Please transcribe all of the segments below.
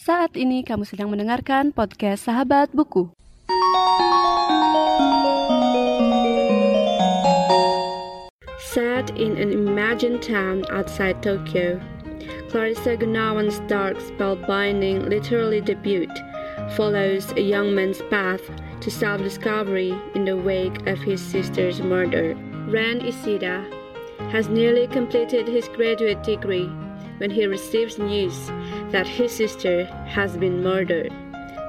Saat ini kamu sedang mendengarkan podcast Sahabat Buku. Set in an imagined town outside Tokyo, Clarissa Gunawan's dark spellbinding literary debut follows a young man's path to self-discovery in the wake of his sister's murder. Ren Isida has nearly completed his graduate degree when he receives news that his sister has been murdered,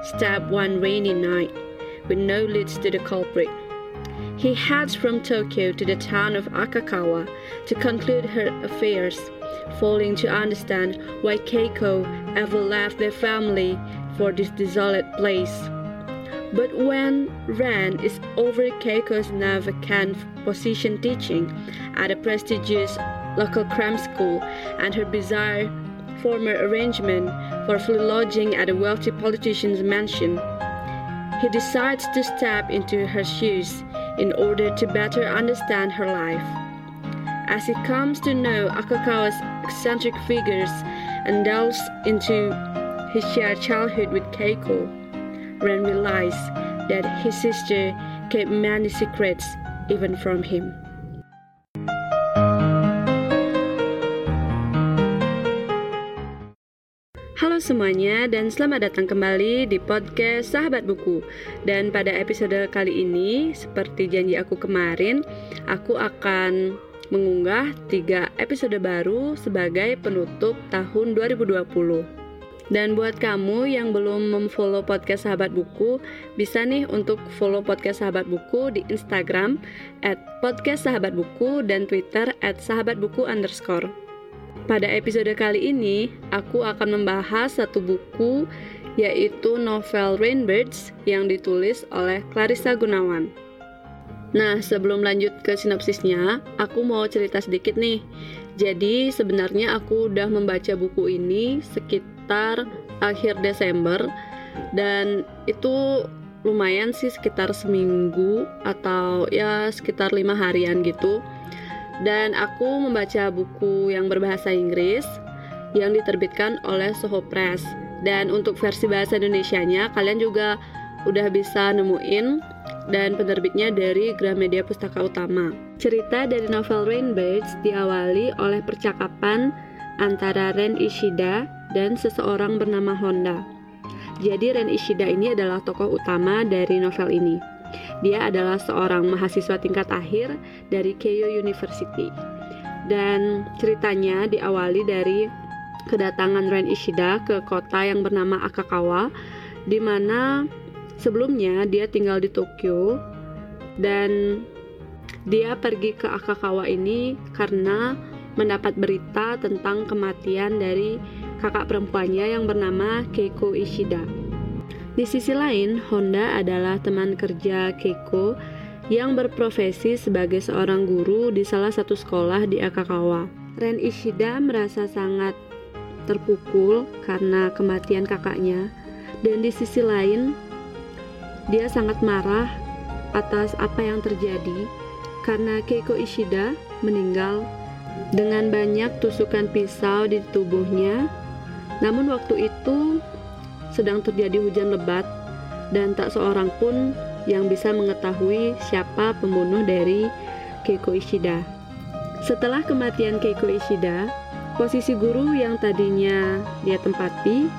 stabbed one rainy night, with no leads to the culprit. He heads from Tokyo to the town of Akakawa to conclude her affairs, failing to understand why Keiko ever left their family for this desolate place. But when Ren is over Keiko's now vacant position teaching at a prestigious local cram school and her bizarre former arrangement for free lodging at a wealthy politician's mansion. He decides to step into her shoes in order to better understand her life. As he comes to know Akakawa's eccentric figures and delves into his shared childhood with Keiko, Ren realizes that his sister kept many secrets even from him. Halo semuanya dan selamat datang kembali di podcast Sahabat Buku. Dan pada episode kali ini, seperti janji aku kemarin, aku akan mengunggah tiga episode baru sebagai penutup tahun 2020. Dan buat kamu yang belum memfollow podcast Sahabat Buku, bisa nih untuk follow podcast Sahabat Buku di Instagram at podcast Sahabat Buku dan Twitter at Sahabat Buku underscore. Pada episode kali ini, aku akan membahas satu buku yaitu novel Rainbirds yang ditulis oleh Clarissa Gunawan. Nah, sebelum lanjut ke sinopsisnya, aku mau cerita sedikit nih. Jadi, sebenarnya aku udah membaca buku ini sekitar akhir Desember dan itu lumayan sih sekitar seminggu atau ya sekitar lima harian gitu dan aku membaca buku yang berbahasa Inggris yang diterbitkan oleh Soho Press. Dan untuk versi bahasa Indonesia-nya kalian juga udah bisa nemuin dan penerbitnya dari Gramedia Pustaka Utama. Cerita dari novel Rainbirds diawali oleh percakapan antara Ren Ishida dan seseorang bernama Honda. Jadi Ren Ishida ini adalah tokoh utama dari novel ini. Dia adalah seorang mahasiswa tingkat akhir dari Keio University. Dan ceritanya diawali dari kedatangan Ren Ishida ke kota yang bernama Akakawa di mana sebelumnya dia tinggal di Tokyo dan dia pergi ke Akakawa ini karena mendapat berita tentang kematian dari kakak perempuannya yang bernama Keiko Ishida. Di sisi lain, Honda adalah teman kerja Keiko yang berprofesi sebagai seorang guru di salah satu sekolah di Akakawa. Ren Ishida merasa sangat terpukul karena kematian kakaknya dan di sisi lain dia sangat marah atas apa yang terjadi karena Keiko Ishida meninggal dengan banyak tusukan pisau di tubuhnya. Namun waktu itu sedang terjadi hujan lebat dan tak seorang pun yang bisa mengetahui siapa pembunuh dari Keiko Ishida. Setelah kematian Keiko Ishida, posisi guru yang tadinya dia tempati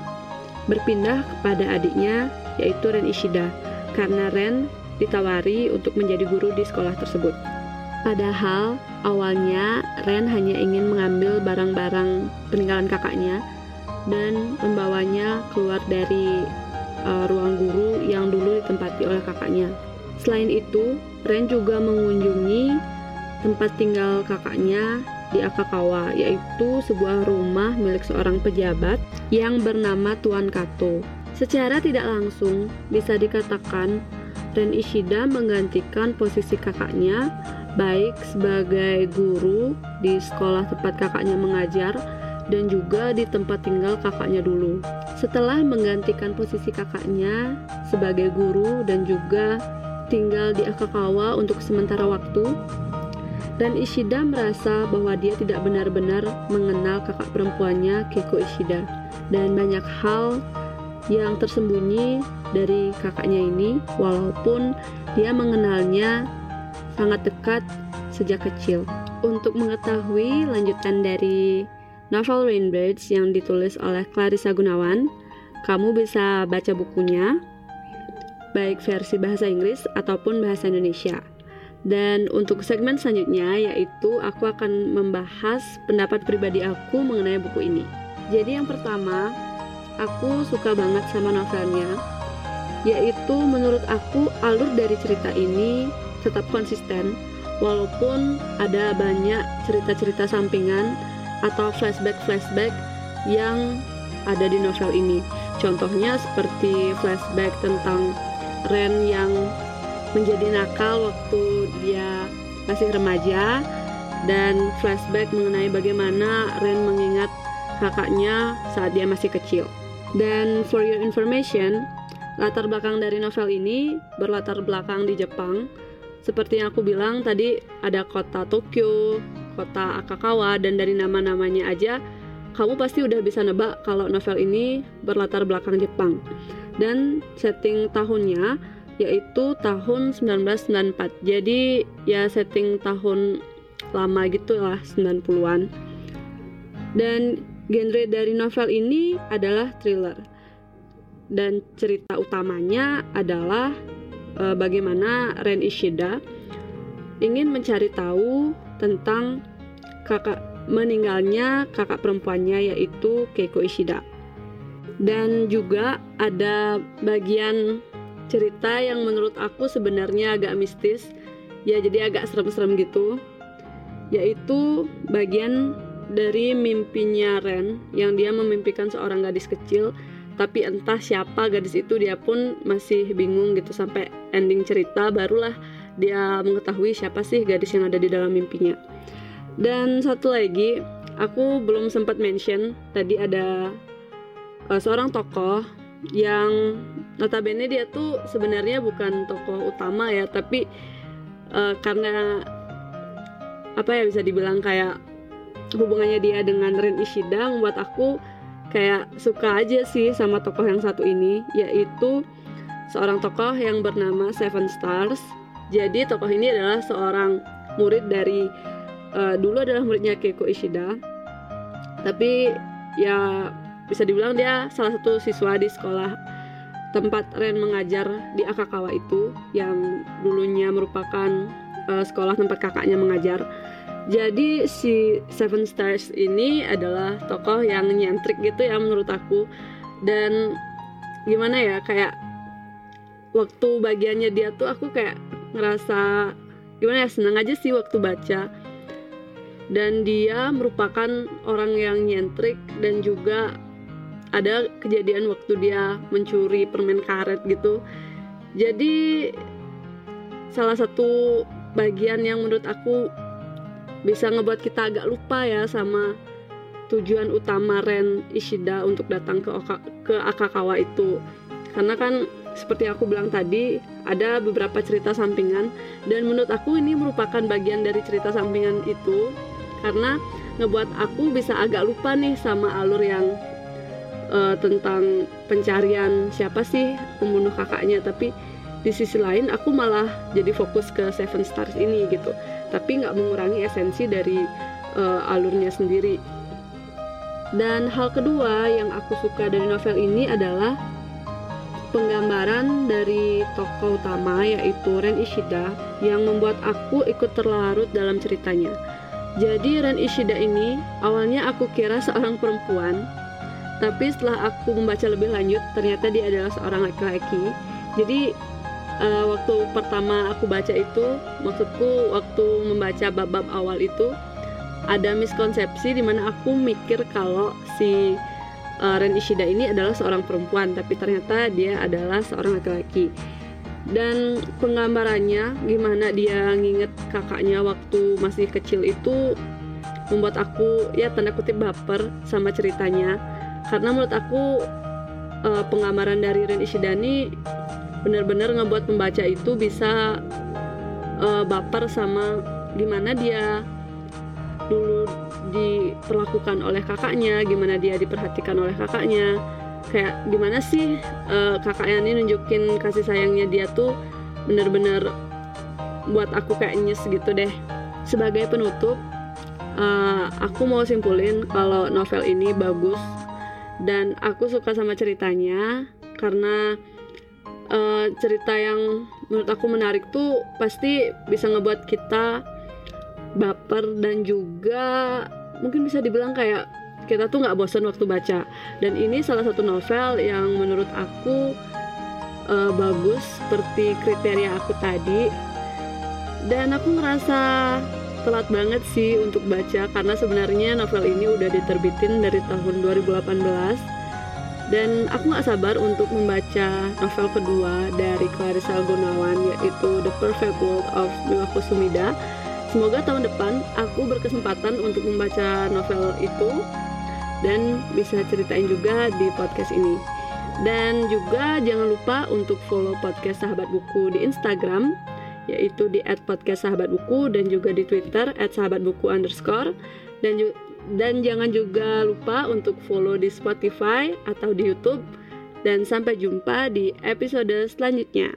berpindah kepada adiknya yaitu Ren Ishida karena Ren ditawari untuk menjadi guru di sekolah tersebut. Padahal awalnya Ren hanya ingin mengambil barang-barang peninggalan kakaknya dan membawanya keluar dari uh, ruang guru yang dulu ditempati oleh kakaknya. Selain itu, Ren juga mengunjungi tempat tinggal kakaknya di Akakawa, yaitu sebuah rumah milik seorang pejabat yang bernama Tuan Kato. Secara tidak langsung, bisa dikatakan Ren Ishida menggantikan posisi kakaknya baik sebagai guru di sekolah tempat kakaknya mengajar dan juga di tempat tinggal kakaknya dulu. Setelah menggantikan posisi kakaknya sebagai guru dan juga tinggal di Akakawa untuk sementara waktu, dan Ishida merasa bahwa dia tidak benar-benar mengenal kakak perempuannya Keiko Ishida dan banyak hal yang tersembunyi dari kakaknya ini walaupun dia mengenalnya sangat dekat sejak kecil. Untuk mengetahui lanjutan dari novel Rainbirds yang ditulis oleh Clarissa Gunawan, kamu bisa baca bukunya baik versi bahasa Inggris ataupun bahasa Indonesia. Dan untuk segmen selanjutnya yaitu aku akan membahas pendapat pribadi aku mengenai buku ini. Jadi yang pertama, aku suka banget sama novelnya, yaitu menurut aku alur dari cerita ini tetap konsisten walaupun ada banyak cerita-cerita sampingan atau flashback-flashback yang ada di novel ini. Contohnya seperti flashback tentang Ren yang menjadi nakal waktu dia masih remaja dan flashback mengenai bagaimana Ren mengingat kakaknya saat dia masih kecil. Dan for your information, latar belakang dari novel ini berlatar belakang di Jepang. Seperti yang aku bilang tadi ada kota Tokyo, kota Akakawa dan dari nama-namanya aja kamu pasti udah bisa nebak kalau novel ini berlatar belakang Jepang. Dan setting tahunnya yaitu tahun 1994 jadi ya setting tahun lama gitu lah 90-an dan genre dari novel ini adalah thriller. Dan cerita utamanya adalah e, bagaimana Ren Ishida ingin mencari tahu tentang kakak meninggalnya kakak perempuannya yaitu Keiko Ishida. Dan juga ada bagian cerita yang menurut aku sebenarnya agak mistis. Ya jadi agak serem-serem gitu. Yaitu bagian dari mimpinya Ren yang dia memimpikan seorang gadis kecil. Tapi entah siapa gadis itu dia pun masih bingung gitu. Sampai ending cerita barulah dia mengetahui siapa sih gadis yang ada di dalam mimpinya. Dan satu lagi aku belum sempat mention tadi ada uh, seorang tokoh yang notabene dia tuh sebenarnya bukan tokoh utama ya tapi uh, karena apa ya bisa dibilang kayak hubungannya dia dengan Ren Ishida membuat aku kayak suka aja sih sama tokoh yang satu ini yaitu seorang tokoh yang bernama Seven Stars jadi tokoh ini adalah seorang murid dari uh, dulu adalah muridnya Keiko Ishida tapi ya bisa dibilang dia salah satu siswa di sekolah tempat Ren mengajar di Akakawa itu yang dulunya merupakan uh, sekolah tempat kakaknya mengajar. Jadi si Seven Stars ini adalah tokoh yang nyentrik gitu ya menurut aku dan gimana ya kayak waktu bagiannya dia tuh aku kayak ngerasa gimana ya senang aja sih waktu baca. Dan dia merupakan orang yang nyentrik dan juga ada kejadian waktu dia mencuri permen karet gitu. Jadi salah satu bagian yang menurut aku bisa ngebuat kita agak lupa ya sama tujuan utama Ren Ishida untuk datang ke Oka, ke Akakawa itu. Karena kan seperti aku bilang tadi ada beberapa cerita sampingan. Dan menurut aku ini merupakan bagian dari cerita sampingan itu. Karena ngebuat aku bisa agak lupa nih sama alur yang uh, tentang pencarian siapa sih pembunuh kakaknya. Tapi di sisi lain aku malah jadi fokus ke Seven Stars ini gitu. Tapi nggak mengurangi esensi dari uh, alurnya sendiri. Dan hal kedua yang aku suka dari novel ini adalah penggambaran dari tokoh utama yaitu Ren Ishida yang membuat aku ikut terlarut dalam ceritanya. Jadi Ren Ishida ini awalnya aku kira seorang perempuan tapi setelah aku membaca lebih lanjut ternyata dia adalah seorang laki-laki jadi uh, waktu pertama aku baca itu maksudku waktu membaca bab-bab awal itu ada miskonsepsi di mana aku mikir kalau si uh, Ren Ishida ini adalah seorang perempuan tapi ternyata dia adalah seorang laki-laki. Dan penggambarannya gimana dia nginget kakaknya waktu masih kecil itu membuat aku ya tanda kutip baper sama ceritanya. Karena menurut aku uh, penggambaran dari Ren Ishidani benar-benar ngebuat pembaca itu bisa uh, baper sama gimana dia dulu diperlakukan oleh kakaknya, gimana dia diperhatikan oleh kakaknya, kayak gimana sih uh, kakaknya ini nunjukin kasih sayangnya dia tuh bener-bener buat aku kayak nyes gitu deh. Sebagai penutup uh, aku mau simpulin kalau novel ini bagus. Dan aku suka sama ceritanya karena uh, cerita yang menurut aku menarik tuh pasti bisa ngebuat kita baper dan juga mungkin bisa dibilang kayak kita tuh nggak bosan waktu baca. Dan ini salah satu novel yang menurut aku uh, bagus seperti kriteria aku tadi. Dan aku ngerasa telat banget sih untuk baca karena sebenarnya novel ini udah diterbitin dari tahun 2018 dan aku nggak sabar untuk membaca novel kedua dari Clarissa Gunawan yaitu The Perfect World of Miwako Sumida semoga tahun depan aku berkesempatan untuk membaca novel itu dan bisa ceritain juga di podcast ini. Dan juga jangan lupa untuk follow podcast sahabat buku di Instagram yaitu di @podcast_sahabat_buku dan juga di Twitter @sahabatbuku. Underscore dan dan jangan juga lupa untuk follow di Spotify atau di YouTube. Dan sampai jumpa di episode selanjutnya.